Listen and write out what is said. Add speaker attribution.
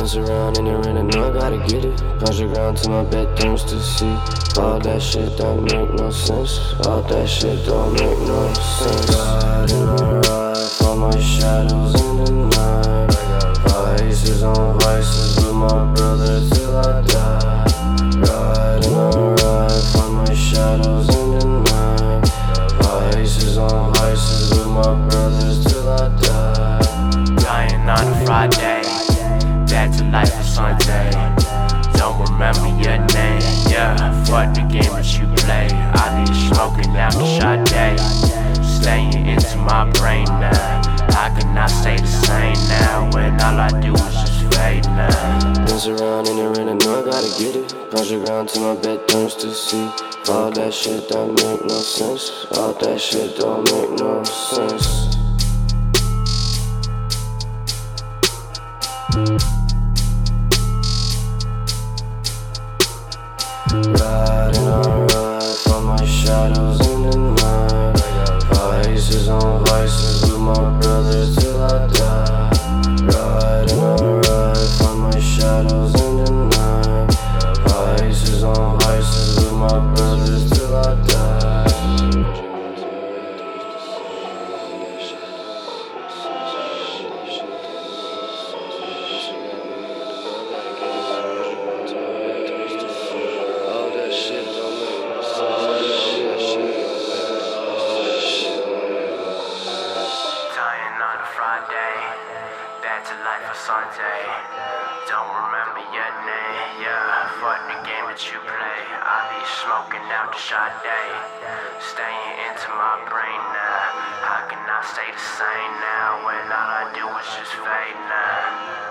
Speaker 1: Around in the rain, I I gotta get it. Punch the ground to my bedrooms to see. All that shit don't make no sense. All that shit don't make no sense. Riding a ride for my shadows in the night. I vices on vices with my brother till I die. A ride for my shadows in the night. Vices on vices with my brothers till I die.
Speaker 2: Dying on Friday, back to life on Sunday. Don't remember your name, yeah. Fuck the game that you play. I need smoking out the Sade. Staying into my brain now. I cannot stay the same now when all I do is just fade now?
Speaker 1: Dance around in the rain, I know I gotta get it. Punch the ground to my bedrooms to see. All that shit don't make no sense. All that shit don't make no sense. Riding a ride my shadows in the night. Vices on vices with my brothers till I die.
Speaker 2: Back to life Sunday. Don't remember your name, yeah. Fuck the game that you play. I be smoking out the Sade, staying into my brain now. How can I stay the same now when all I do is just fade now?